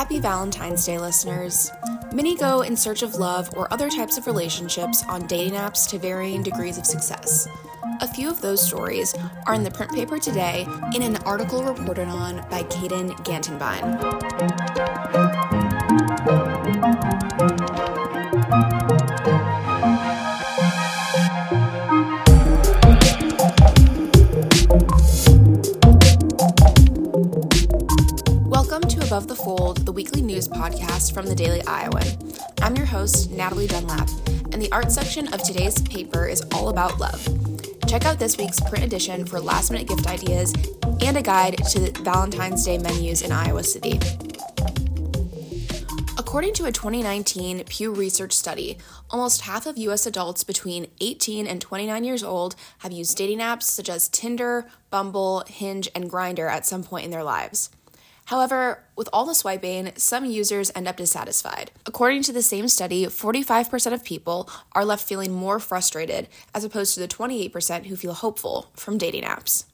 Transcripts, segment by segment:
Happy Valentine's Day, listeners. Many go in search of love or other types of relationships on dating apps to varying degrees of success. A few of those stories are in the print paper today in an article reported on by Caden Gantenbein. Above the Fold, the weekly news podcast from the Daily Iowan. I'm your host, Natalie Dunlap, and the art section of today's paper is all about love. Check out this week's print edition for last minute gift ideas and a guide to Valentine's Day menus in Iowa City. According to a 2019 Pew Research study, almost half of US adults between 18 and 29 years old have used dating apps such as Tinder, Bumble, Hinge, and Grindr at some point in their lives. However, with all the swiping, some users end up dissatisfied. According to the same study, 45% of people are left feeling more frustrated as opposed to the 28% who feel hopeful from dating apps.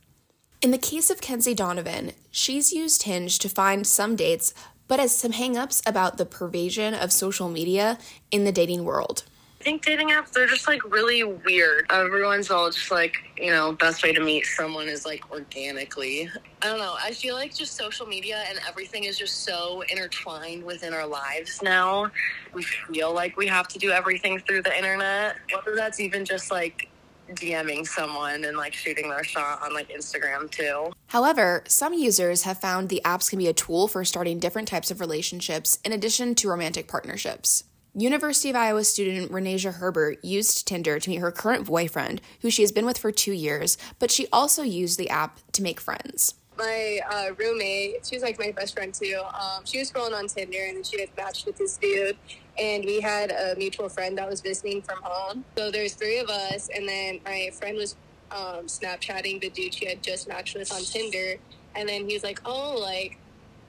In the case of Kenzie Donovan, she's used Hinge to find some dates, but has some hangups about the pervasion of social media in the dating world. Think dating apps they're just like really weird. Everyone's all just like, you know, best way to meet someone is like organically. I don't know. I feel like just social media and everything is just so intertwined within our lives now. We feel like we have to do everything through the internet. Whether that's even just like DMing someone and like shooting their shot on like Instagram too. However, some users have found the apps can be a tool for starting different types of relationships in addition to romantic partnerships. University of Iowa student Renasia Herbert used Tinder to meet her current boyfriend, who she has been with for two years, but she also used the app to make friends. My uh, roommate, she was like my best friend too. Um, she was scrolling on Tinder and she had matched with this dude, and we had a mutual friend that was visiting from home. So there's three of us, and then my friend was um, Snapchatting the dude she had just matched with on Tinder, and then he was like, "Oh, like."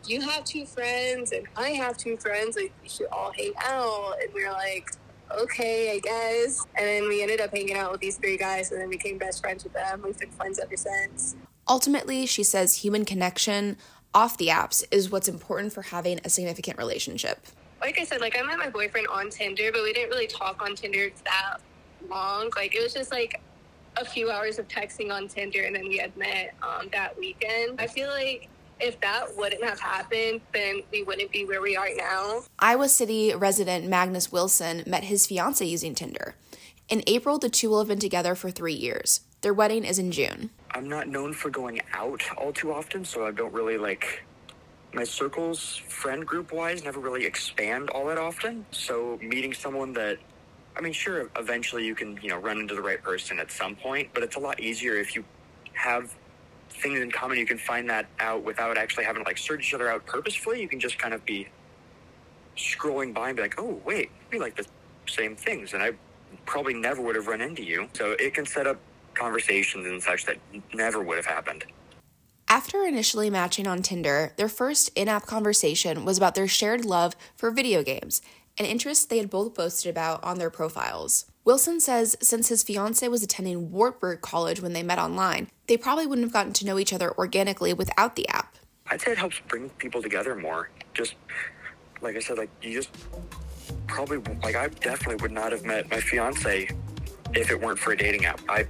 You have two friends and I have two friends, like we should all hang out. And we are like, okay, I guess. And then we ended up hanging out with these three guys and then became best friends with them. We've been friends ever since. Ultimately, she says human connection off the apps is what's important for having a significant relationship. Like I said, like I met my boyfriend on Tinder, but we didn't really talk on Tinder that long. Like it was just like a few hours of texting on Tinder and then we had met um, that weekend. I feel like if that wouldn't have happened, then we wouldn't be where we are now. Iowa City resident Magnus Wilson met his fiance using Tinder. In April, the two will have been together for three years. Their wedding is in June. I'm not known for going out all too often, so I don't really like my circles, friend group wise, never really expand all that often. So meeting someone that I mean, sure, eventually you can, you know, run into the right person at some point, but it's a lot easier if you have things in common. You can find that out without actually having to like search each other out purposefully. You can just kind of be scrolling by and be like, oh, wait, we like the same things. And I probably never would have run into you. So it can set up conversations and such that never would have happened. After initially matching on Tinder, their first in app conversation was about their shared love for video games, an interest they had both boasted about on their profiles. Wilson says since his fiance was attending Wartburg College when they met online, they probably wouldn't have gotten to know each other organically without the app. I'd say it helps bring people together more. Just like I said, like you just probably like I definitely would not have met my fiance if it weren't for a dating app. I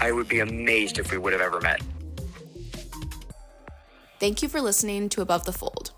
I would be amazed if we would have ever met. Thank you for listening to Above the Fold.